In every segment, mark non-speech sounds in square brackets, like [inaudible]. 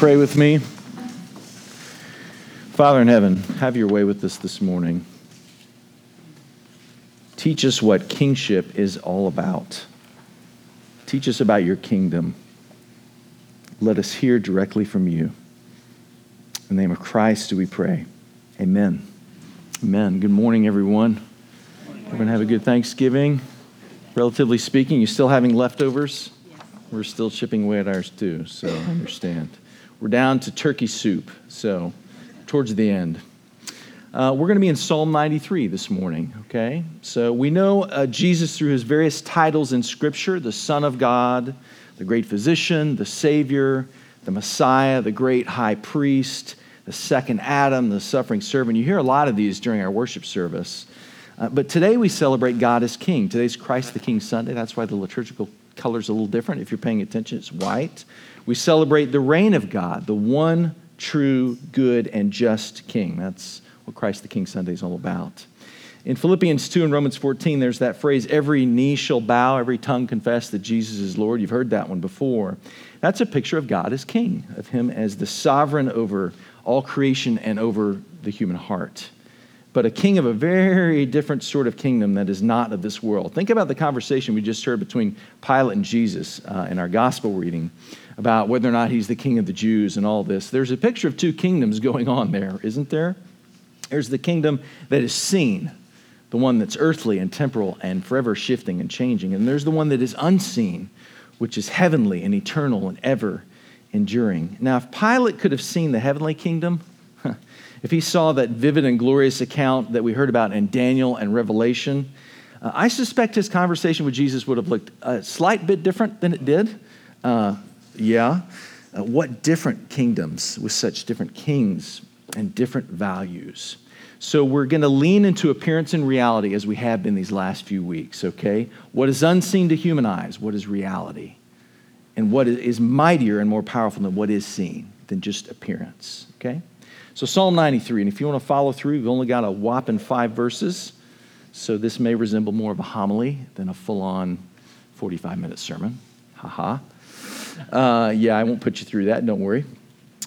pray with me? Father in heaven, have your way with us this morning. Teach us what kingship is all about. Teach us about your kingdom. Let us hear directly from you. In the name of Christ do we pray. Amen. Amen. Good morning, everyone. Everyone have a good Thanksgiving. Relatively speaking, you still having leftovers? We're still chipping away at ours too, so I [laughs] understand. We're down to turkey soup, so towards the end. Uh, we're going to be in Psalm 93 this morning, okay? So we know uh, Jesus through his various titles in Scripture the Son of God, the great physician, the Savior, the Messiah, the great high priest, the second Adam, the suffering servant. You hear a lot of these during our worship service. Uh, but today we celebrate God as King. Today's Christ the King Sunday. That's why the liturgical color's a little different. If you're paying attention, it's white. We celebrate the reign of God, the one true, good, and just King. That's what Christ the King Sunday is all about. In Philippians 2 and Romans 14, there's that phrase, every knee shall bow, every tongue confess that Jesus is Lord. You've heard that one before. That's a picture of God as King, of Him as the sovereign over all creation and over the human heart but a king of a very different sort of kingdom that is not of this world. Think about the conversation we just heard between Pilate and Jesus uh, in our gospel reading about whether or not he's the king of the Jews and all this. There's a picture of two kingdoms [laughs] going on there, isn't there? There's the kingdom that is seen, the one that's earthly and temporal and forever shifting and changing. And there's the one that is unseen, which is heavenly and eternal and ever enduring. Now, if Pilate could have seen the heavenly kingdom, if he saw that vivid and glorious account that we heard about in Daniel and Revelation, uh, I suspect his conversation with Jesus would have looked a slight bit different than it did. Uh, yeah. Uh, what different kingdoms with such different kings and different values? So we're going to lean into appearance and reality as we have been these last few weeks, okay? What is unseen to human eyes? What is reality? And what is mightier and more powerful than what is seen than just appearance, okay? So, Psalm 93, and if you want to follow through, we've only got a whopping five verses. So, this may resemble more of a homily than a full on 45 minute sermon. Haha. Uh, yeah, I won't put you through that, don't worry.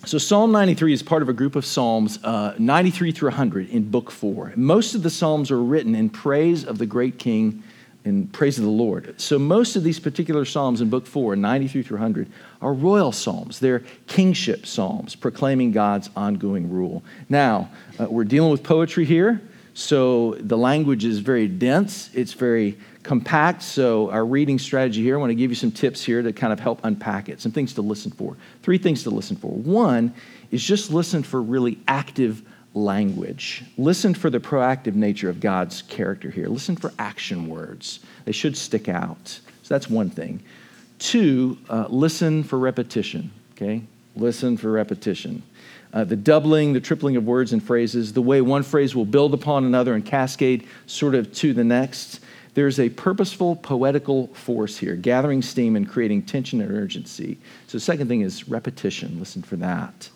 So, Psalm 93 is part of a group of Psalms, uh, 93 through 100 in Book 4. Most of the Psalms are written in praise of the great King in praise of the Lord. So most of these particular psalms in book 4, 93 through 100, are royal psalms. They're kingship psalms proclaiming God's ongoing rule. Now, uh, we're dealing with poetry here, so the language is very dense, it's very compact. So, our reading strategy here, I want to give you some tips here to kind of help unpack it, some things to listen for. Three things to listen for. One is just listen for really active language. Listen for the proactive nature of God's character here. Listen for action words, they should stick out. So that's one thing. Two, uh, listen for repetition, okay? Listen for repetition. Uh, the doubling, the tripling of words and phrases, the way one phrase will build upon another and cascade sort of to the next. There's a purposeful poetical force here, gathering steam and creating tension and urgency. So, second thing is repetition. Listen for that.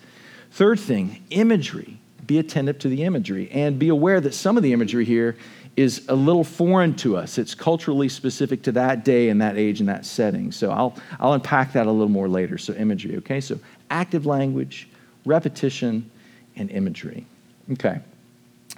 Third thing, imagery be attentive to the imagery and be aware that some of the imagery here is a little foreign to us. It's culturally specific to that day and that age and that setting. So I'll, I'll unpack that a little more later. So, imagery, okay? So, active language, repetition, and imagery. Okay.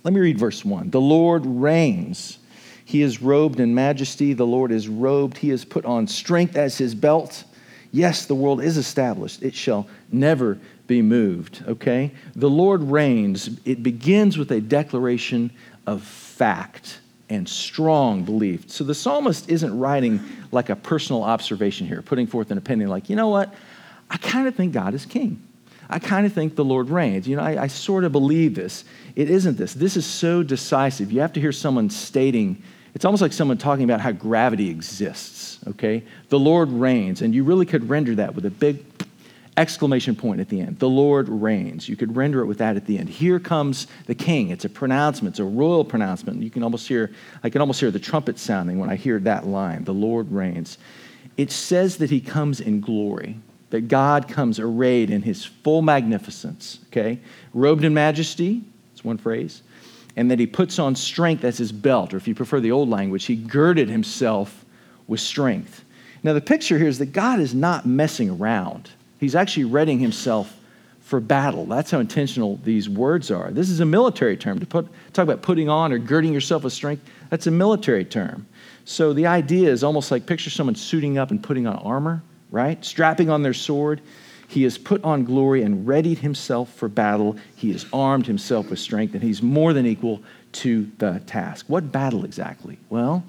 Let me read verse 1. The Lord reigns. He is robed in majesty. The Lord is robed. He has put on strength as his belt. Yes, the world is established. It shall never be moved, okay? The Lord reigns. It begins with a declaration of fact and strong belief. So the psalmist isn't writing like a personal observation here, putting forth an opinion like, you know what? I kind of think God is king. I kind of think the Lord reigns. You know, I, I sort of believe this. It isn't this. This is so decisive. You have to hear someone stating, it's almost like someone talking about how gravity exists, okay? The Lord reigns, and you really could render that with a big exclamation point at the end. The Lord reigns. You could render it with that at the end. Here comes the king. It's a pronouncement, it's a royal pronouncement. You can almost hear, I can almost hear the trumpet sounding when I hear that line. The Lord reigns. It says that he comes in glory, that God comes arrayed in his full magnificence, okay? Robed in majesty, that's one phrase. And that he puts on strength as his belt, or if you prefer the old language, he girded himself with strength. Now, the picture here is that God is not messing around. He's actually readying himself for battle. That's how intentional these words are. This is a military term. To put, talk about putting on or girding yourself with strength, that's a military term. So the idea is almost like picture someone suiting up and putting on armor, right? Strapping on their sword. He has put on glory and readied himself for battle. He has armed himself with strength, and he's more than equal to the task. What battle exactly? Well,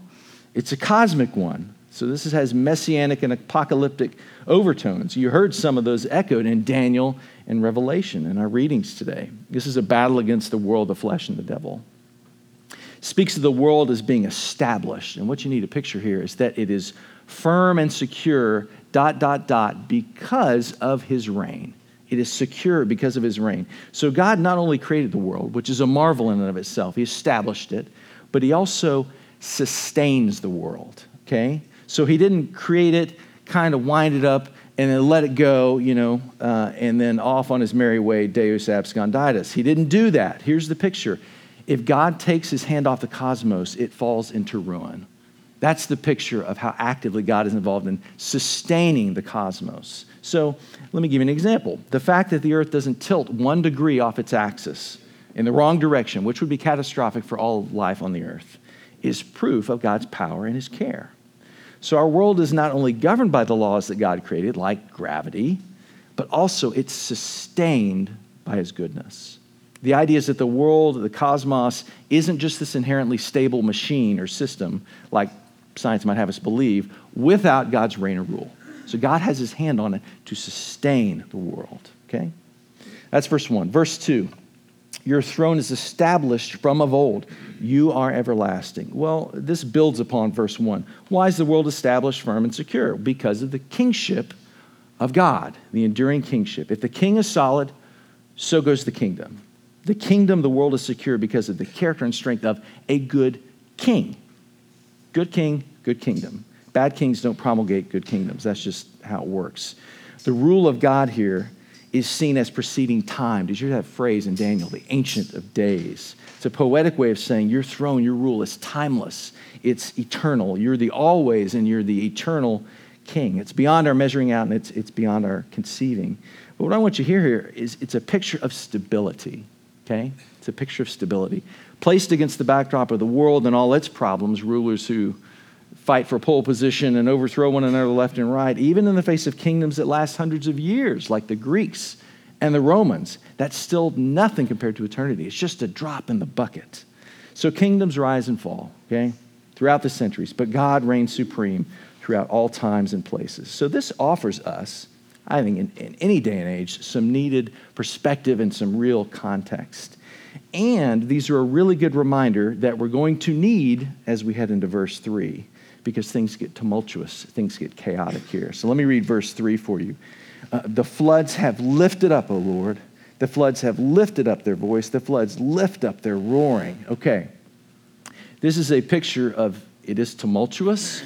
it's a cosmic one. So this has messianic and apocalyptic overtones. You heard some of those echoed in Daniel and Revelation in our readings today. This is a battle against the world, the flesh, and the devil. Speaks of the world as being established. And what you need to picture here is that it is firm and secure, dot, dot, dot, because of his reign. It is secure because of his reign. So God not only created the world, which is a marvel in and of itself, he established it, but he also sustains the world, okay? So he didn't create it, kind of wind it up, and then let it go, you know, uh, and then off on his merry way, Deus absconditus. He didn't do that. Here's the picture. If God takes his hand off the cosmos, it falls into ruin. That's the picture of how actively God is involved in sustaining the cosmos. So let me give you an example. The fact that the earth doesn't tilt one degree off its axis in the wrong direction, which would be catastrophic for all life on the earth, is proof of God's power and his care. So our world is not only governed by the laws that God created, like gravity, but also it's sustained by his goodness. The idea is that the world, the cosmos, isn't just this inherently stable machine or system like science might have us believe without God's reign and rule. So God has his hand on it to sustain the world. Okay? That's verse 1. Verse 2 Your throne is established from of old you are everlasting. Well, this builds upon verse 1. Why is the world established firm and secure? Because of the kingship of God, the enduring kingship. If the king is solid, so goes the kingdom. The kingdom, the world is secure because of the character and strength of a good king. Good king, good kingdom. Bad kings don't promulgate good kingdoms. That's just how it works. The rule of God here is seen as preceding time. Did you hear that phrase in Daniel, the Ancient of Days? It's a poetic way of saying your throne, your rule is timeless, it's eternal. You're the always, and you're the eternal king. It's beyond our measuring out, and it's, it's beyond our conceiving. But what I want you to hear here is it's a picture of stability, okay? It's a picture of stability. Placed against the backdrop of the world and all its problems, rulers who fight for pole position and overthrow one another left and right, even in the face of kingdoms that last hundreds of years, like the Greeks and the Romans, that's still nothing compared to eternity. It's just a drop in the bucket. So kingdoms rise and fall, okay, throughout the centuries, but God reigns supreme throughout all times and places. So this offers us, I think, in, in any day and age, some needed perspective and some real context. And these are a really good reminder that we're going to need as we head into verse 3 because things get tumultuous, things get chaotic here. So let me read verse 3 for you. Uh, the floods have lifted up, O Lord. The floods have lifted up their voice. The floods lift up their roaring. Okay. This is a picture of it is tumultuous,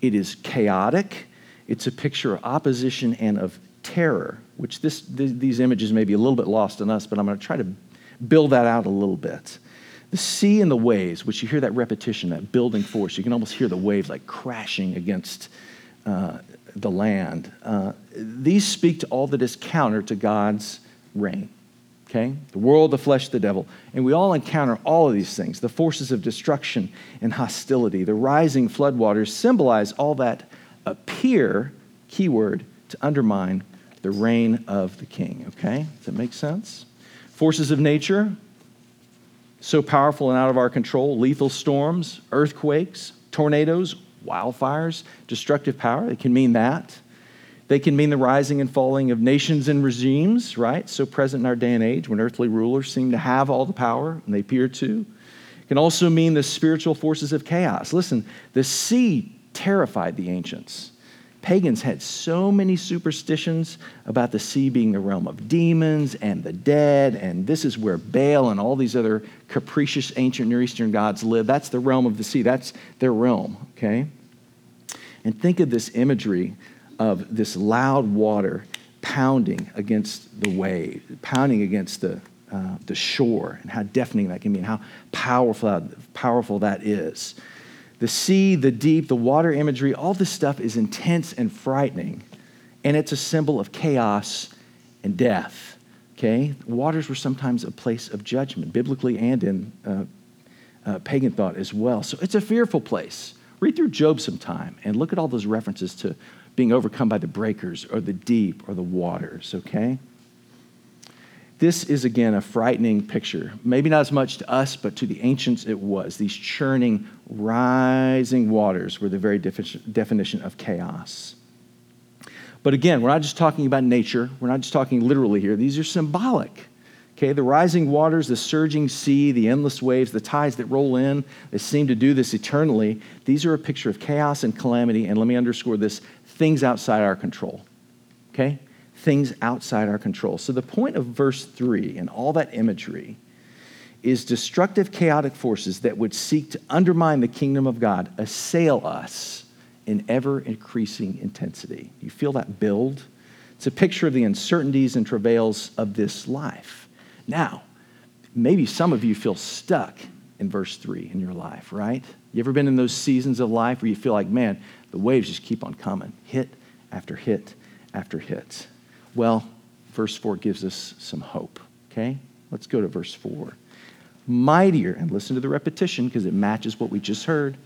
it is chaotic, it's a picture of opposition and of terror, which this, th- these images may be a little bit lost on us, but I'm going to try to build that out a little bit. The sea and the waves, which you hear that repetition, that building force, you can almost hear the waves like crashing against uh, the land. Uh, these speak to all that is counter to God's reign. Okay? The world, the flesh, the devil. And we all encounter all of these things. The forces of destruction and hostility, the rising floodwaters symbolize all that appear, keyword, to undermine the reign of the king. Okay? Does that make sense? Forces of nature, so powerful and out of our control lethal storms, earthquakes, tornadoes, wildfires, destructive power. It can mean that. They can mean the rising and falling of nations and regimes, right? So present in our day and age when earthly rulers seem to have all the power, and they appear to. It can also mean the spiritual forces of chaos. Listen, the sea terrified the ancients. Pagans had so many superstitions about the sea being the realm of demons and the dead, and this is where Baal and all these other capricious ancient Near Eastern gods live. That's the realm of the sea, that's their realm, okay? And think of this imagery of this loud water pounding against the wave, pounding against the, uh, the shore, and how deafening that can be, and how powerful, powerful that is. The sea, the deep, the water imagery, all this stuff is intense and frightening, and it's a symbol of chaos and death. Okay? Waters were sometimes a place of judgment, biblically and in uh, uh, pagan thought as well. So it's a fearful place. Read through Job sometime and look at all those references to being overcome by the breakers or the deep or the waters, okay? This is again a frightening picture. Maybe not as much to us, but to the ancients it was. These churning, rising waters were the very definition of chaos. But again, we're not just talking about nature, we're not just talking literally here. These are symbolic. Okay, the rising waters, the surging sea, the endless waves, the tides that roll in, that seem to do this eternally, these are a picture of chaos and calamity. And let me underscore this things outside our control. Okay? Things outside our control. So the point of verse 3 and all that imagery is destructive, chaotic forces that would seek to undermine the kingdom of God assail us in ever increasing intensity. You feel that build? It's a picture of the uncertainties and travails of this life. Now, maybe some of you feel stuck in verse 3 in your life, right? You ever been in those seasons of life where you feel like, man, the waves just keep on coming, hit after hit after hit? Well, verse 4 gives us some hope, okay? Let's go to verse 4. Mightier, and listen to the repetition because it matches what we just heard.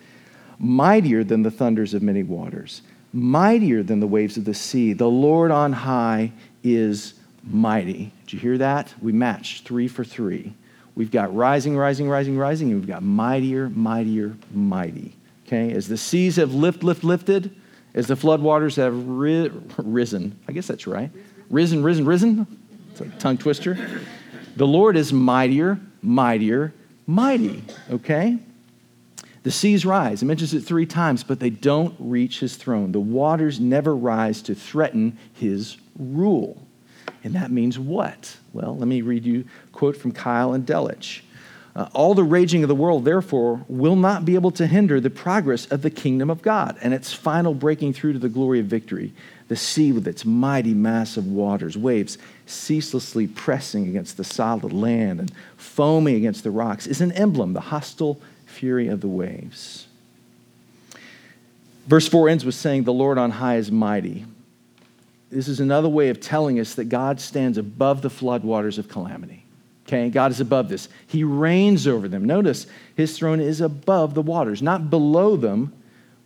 Mightier than the thunders of many waters, mightier than the waves of the sea. The Lord on high is mighty. Did you hear that? We matched three for three. We've got rising, rising, rising, rising, and we've got mightier, mightier, mighty. Okay? As the seas have lift, lift, lifted, as the floodwaters have ri- risen. I guess that's right. Risen, risen, risen. It's a tongue twister. The Lord is mightier, mightier, mighty. Okay? The seas rise. It mentions it three times, but they don't reach his throne. The waters never rise to threaten his rule. And that means what? Well, let me read you a quote from Keil and Delitzsch. Uh, all the raging of the world, therefore, will not be able to hinder the progress of the kingdom of God and its final breaking through to the glory of victory. The sea, with its mighty mass of waters, waves ceaselessly pressing against the solid land and foaming against the rocks, is an emblem, the hostile fury of the waves. Verse 4 ends with saying, The Lord on high is mighty. This is another way of telling us that God stands above the floodwaters of calamity. Okay, God is above this. He reigns over them. Notice his throne is above the waters, not below them,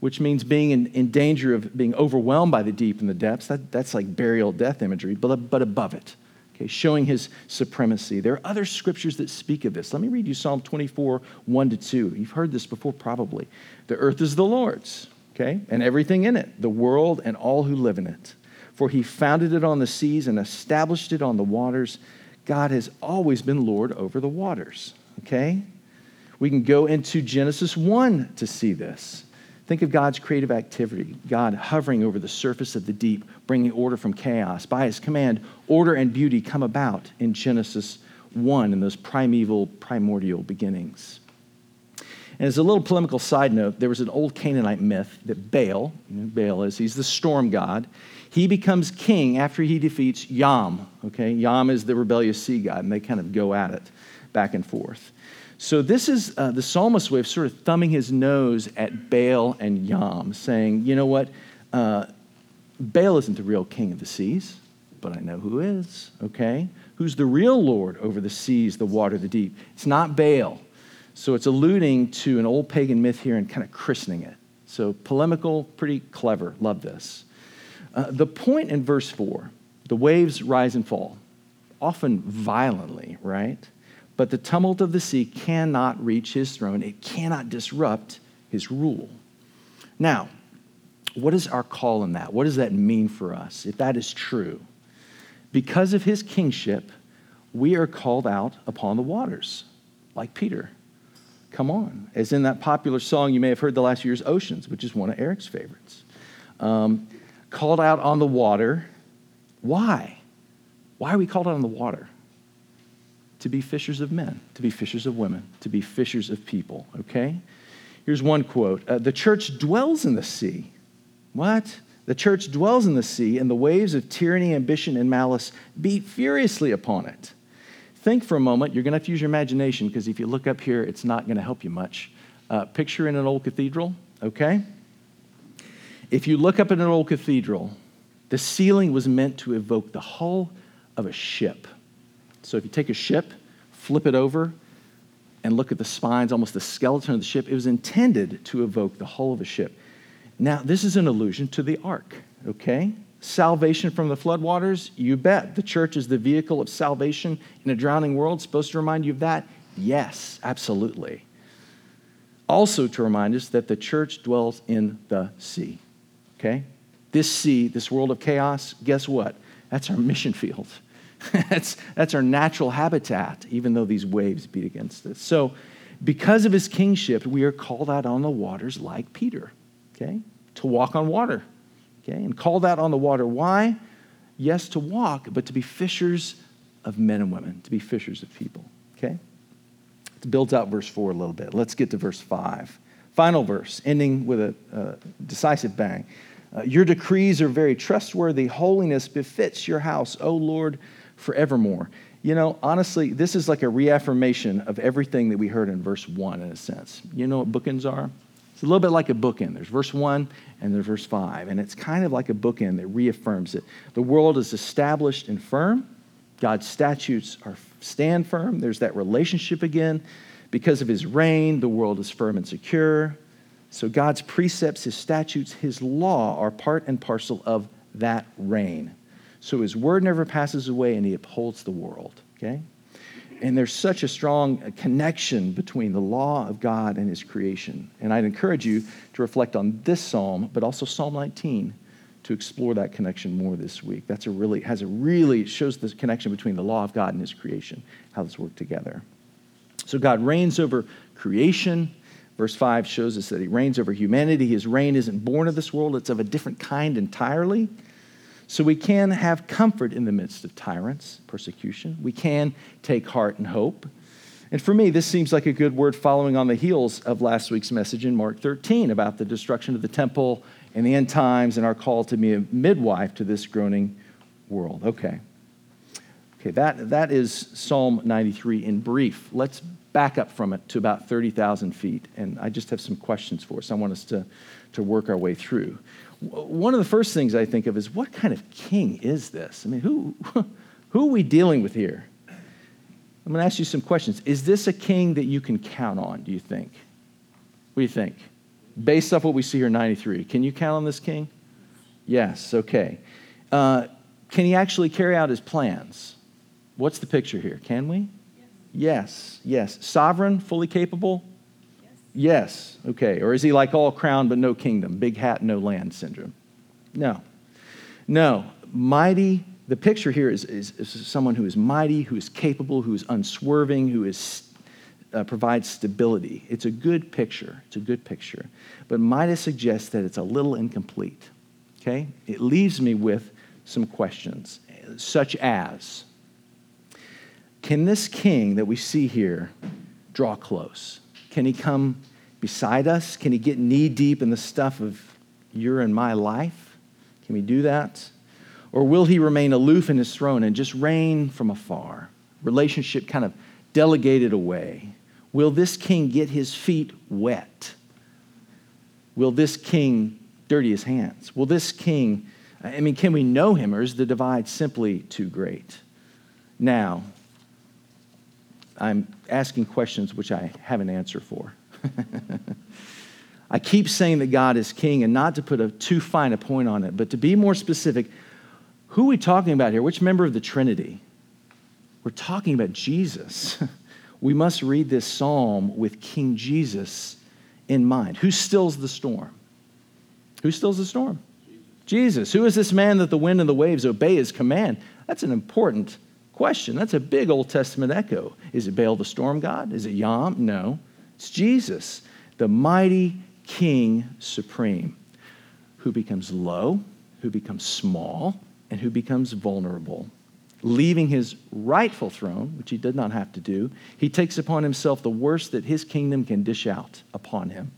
which means being in, in danger of being overwhelmed by the deep and the depths. That, that's like burial death imagery, but, but above it. Okay, showing his supremacy. There are other scriptures that speak of this. Let me read you Psalm 24, 1 to 2. You've heard this before, probably. The earth is the Lord's, okay, and everything in it, the world and all who live in it for he founded it on the seas and established it on the waters. God has always been Lord over the waters. Okay? We can go into Genesis 1 to see this. Think of God's creative activity, God hovering over the surface of the deep, bringing order from chaos. By his command, order and beauty come about in Genesis 1 in those primeval, primordial beginnings. And as a little polemical side note, there was an old Canaanite myth that Baal, Baal is, he's the storm god. He becomes king after he defeats Yam. Okay, Yam is the rebellious sea god, and they kind of go at it back and forth. So this is uh, the psalmist's way of sort of thumbing his nose at Baal and Yam, saying, you know what, uh, Baal isn't the real king of the seas, but I know who is. Okay, who's the real Lord over the seas, the water, the deep? It's not Baal. So it's alluding to an old pagan myth here and kind of christening it. So polemical, pretty clever. Love this. Uh, the point in verse 4 the waves rise and fall, often violently, right? But the tumult of the sea cannot reach his throne, it cannot disrupt his rule. Now, what is our call in that? What does that mean for us if that is true? Because of his kingship, we are called out upon the waters, like Peter. Come on. As in that popular song you may have heard the last year's Oceans, which is one of Eric's favorites. Um, called out on the water. Why? Why are we called out on the water? To be fishers of men, to be fishers of women, to be fishers of people, okay? Here's one quote uh, The church dwells in the sea. What? The church dwells in the sea, and the waves of tyranny, ambition, and malice beat furiously upon it. Think for a moment. You're going to have to use your imagination because if you look up here, it's not going to help you much. Uh, picture in an old cathedral, okay? If you look up at an old cathedral, the ceiling was meant to evoke the hull of a ship. So if you take a ship, flip it over, and look at the spines, almost the skeleton of the ship, it was intended to evoke the hull of a ship. Now, this is an allusion to the ark, okay? Salvation from the floodwaters, you bet. The church is the vehicle of salvation in a drowning world. Supposed to remind you of that? Yes, absolutely. Also, to remind us that the church dwells in the sea, okay? This sea, this world of chaos, guess what? That's our mission field. [laughs] that's, that's our natural habitat, even though these waves beat against us. So, because of his kingship, we are called out on the waters like Peter, okay? To walk on water, okay? And called out on the water. Why? Yes, to walk, but to be fishers of men and women, to be fishers of people, okay? Let's build out verse 4 a little bit. Let's get to verse 5. Final verse, ending with a, a decisive bang. Uh, your decrees are very trustworthy. Holiness befits your house, O Lord, forevermore. You know, honestly, this is like a reaffirmation of everything that we heard in verse 1 in a sense. You know what bookends are? It's a little bit like a bookend. There's verse 1 and there's verse 5, and it's kind of like a bookend that reaffirms it. The world is established and firm. God's statutes are stand firm. There's that relationship again. Because of his reign, the world is firm and secure. So God's precepts, his statutes, his law are part and parcel of that reign. So his word never passes away and he upholds the world, okay? And there's such a strong connection between the law of God and his creation. And I'd encourage you to reflect on this psalm, but also Psalm 19 to explore that connection more this week. That's a really has a really shows the connection between the law of God and his creation, how this work together. So God reigns over creation, Verse 5 shows us that he reigns over humanity. His reign isn't born of this world, it's of a different kind entirely. So we can have comfort in the midst of tyrants, persecution. We can take heart and hope. And for me, this seems like a good word following on the heels of last week's message in Mark 13 about the destruction of the temple and the end times and our call to be a midwife to this groaning world. Okay. Okay, that, that is Psalm 93 in brief. Let's back up from it to about 30,000 feet. And I just have some questions for us. I want us to, to work our way through. One of the first things I think of is what kind of king is this? I mean, who, [laughs] who are we dealing with here? I'm going to ask you some questions. Is this a king that you can count on, do you think? What do you think? Based off what we see here in 93, can you count on this king? Yes, okay. Uh, can he actually carry out his plans? What's the picture here? Can we? Yes, yes. Sovereign, fully capable? Yes. yes. Okay. Or is he like all crown but no kingdom? Big hat, no land syndrome? No. No. Mighty, the picture here is, is, is someone who is mighty, who is capable, who is unswerving, who is, uh, provides stability. It's a good picture. It's a good picture. But might I suggest that it's a little incomplete? Okay? It leaves me with some questions, such as can this king that we see here draw close? Can he come beside us? Can he get knee deep in the stuff of your and my life? Can we do that? Or will he remain aloof in his throne and just reign from afar? Relationship kind of delegated away. Will this king get his feet wet? Will this king dirty his hands? Will this king, I mean, can we know him or is the divide simply too great? Now, I'm asking questions which I have an answer for. [laughs] I keep saying that God is king and not to put a too fine a point on it, but to be more specific, who are we talking about here? Which member of the Trinity? We're talking about Jesus. [laughs] we must read this psalm with King Jesus in mind. Who stills the storm? Who stills the storm? Jesus. Who is this man that the wind and the waves obey his command? That's an important question. That's a big Old Testament echo. Is it Baal the storm god? Is it Yam? No. It's Jesus, the mighty King supreme, who becomes low, who becomes small, and who becomes vulnerable. Leaving his rightful throne, which he did not have to do, he takes upon himself the worst that his kingdom can dish out upon him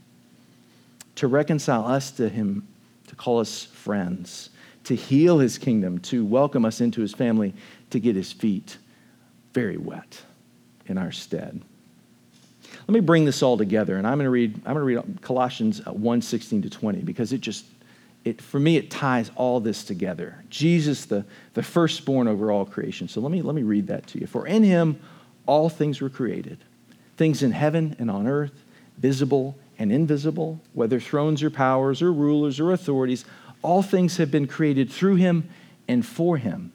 to reconcile us to him, to call us friends, to heal his kingdom, to welcome us into his family, to get his feet very wet in our stead. Let me bring this all together, and I'm going to read, I'm going to read Colossians uh, 1 16 to 20 because it just it, for me, it ties all this together. Jesus, the, the firstborn over all creation. So let me, let me read that to you. For in him all things were created, things in heaven and on earth, visible and invisible, whether thrones or powers or rulers or authorities, all things have been created through him and for him.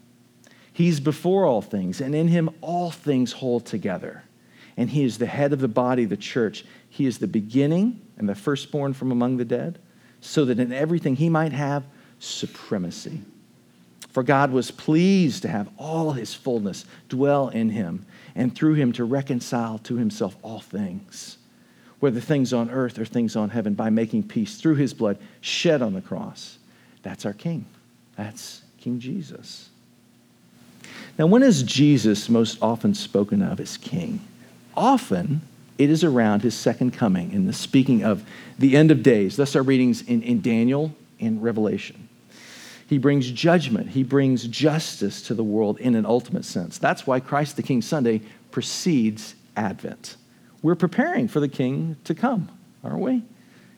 He's before all things, and in him all things hold together. And he is the head of the body, the church. He is the beginning and the firstborn from among the dead, so that in everything he might have supremacy. For God was pleased to have all his fullness dwell in him, and through him to reconcile to himself all things, whether things on earth or things on heaven, by making peace through his blood shed on the cross. That's our King. That's King Jesus. Now, when is Jesus most often spoken of as King? Often it is around his second coming in the speaking of the end of days. Thus, our readings in, in Daniel and Revelation. He brings judgment, he brings justice to the world in an ultimate sense. That's why Christ the King Sunday precedes Advent. We're preparing for the King to come, aren't we?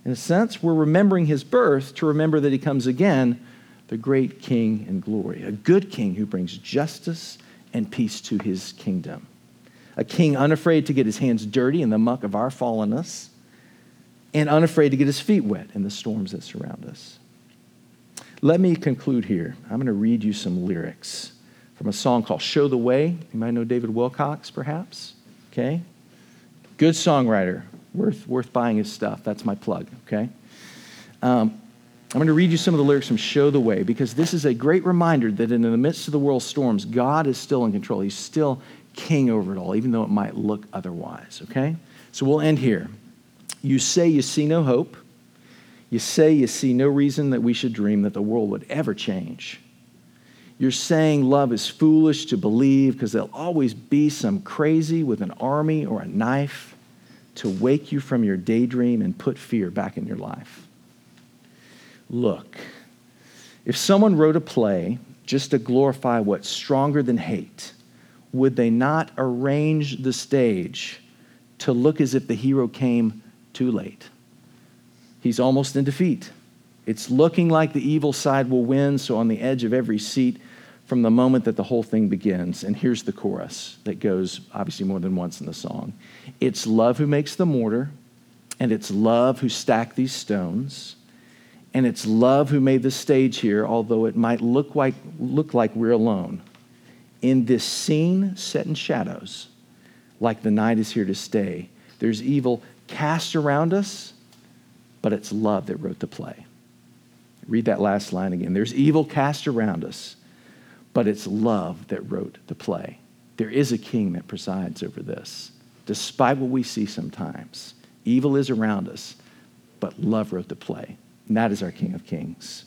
In a sense, we're remembering his birth to remember that he comes again, the great King in glory, a good King who brings justice and peace to his kingdom a king unafraid to get his hands dirty in the muck of our fallenness, and unafraid to get his feet wet in the storms that surround us. Let me conclude here. I'm going to read you some lyrics from a song called Show the Way. You might know David Wilcox, perhaps. Okay? Good songwriter. Worth, worth buying his stuff. That's my plug, okay? Um, I'm going to read you some of the lyrics from Show the Way because this is a great reminder that in the midst of the world's storms, God is still in control. He's still king over it all, even though it might look otherwise, okay? So we'll end here. You say you see no hope. You say you see no reason that we should dream that the world would ever change. You're saying love is foolish to believe because there'll always be some crazy with an army or a knife to wake you from your daydream and put fear back in your life. Look, if someone wrote a play just to glorify what's stronger than hate, would they not arrange the stage to look as if the hero came too late? He's almost in defeat. It's looking like the evil side will win, so on the edge of every seat from the moment that the whole thing begins. And here's the chorus that goes obviously more than once in the song It's love who makes the mortar, and it's love who stacked these stones. And it's love who made the stage here, although it might look like, look like we're alone in this scene set in shadows, like the night is here to stay. There's evil cast around us, but it's love that wrote the play. Read that last line again. There's evil cast around us, but it's love that wrote the play. There is a king that presides over this, despite what we see sometimes. Evil is around us, but love wrote the play. And that is our King of Kings.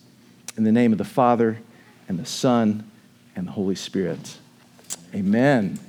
In the name of the Father, and the Son, and the Holy Spirit. Amen.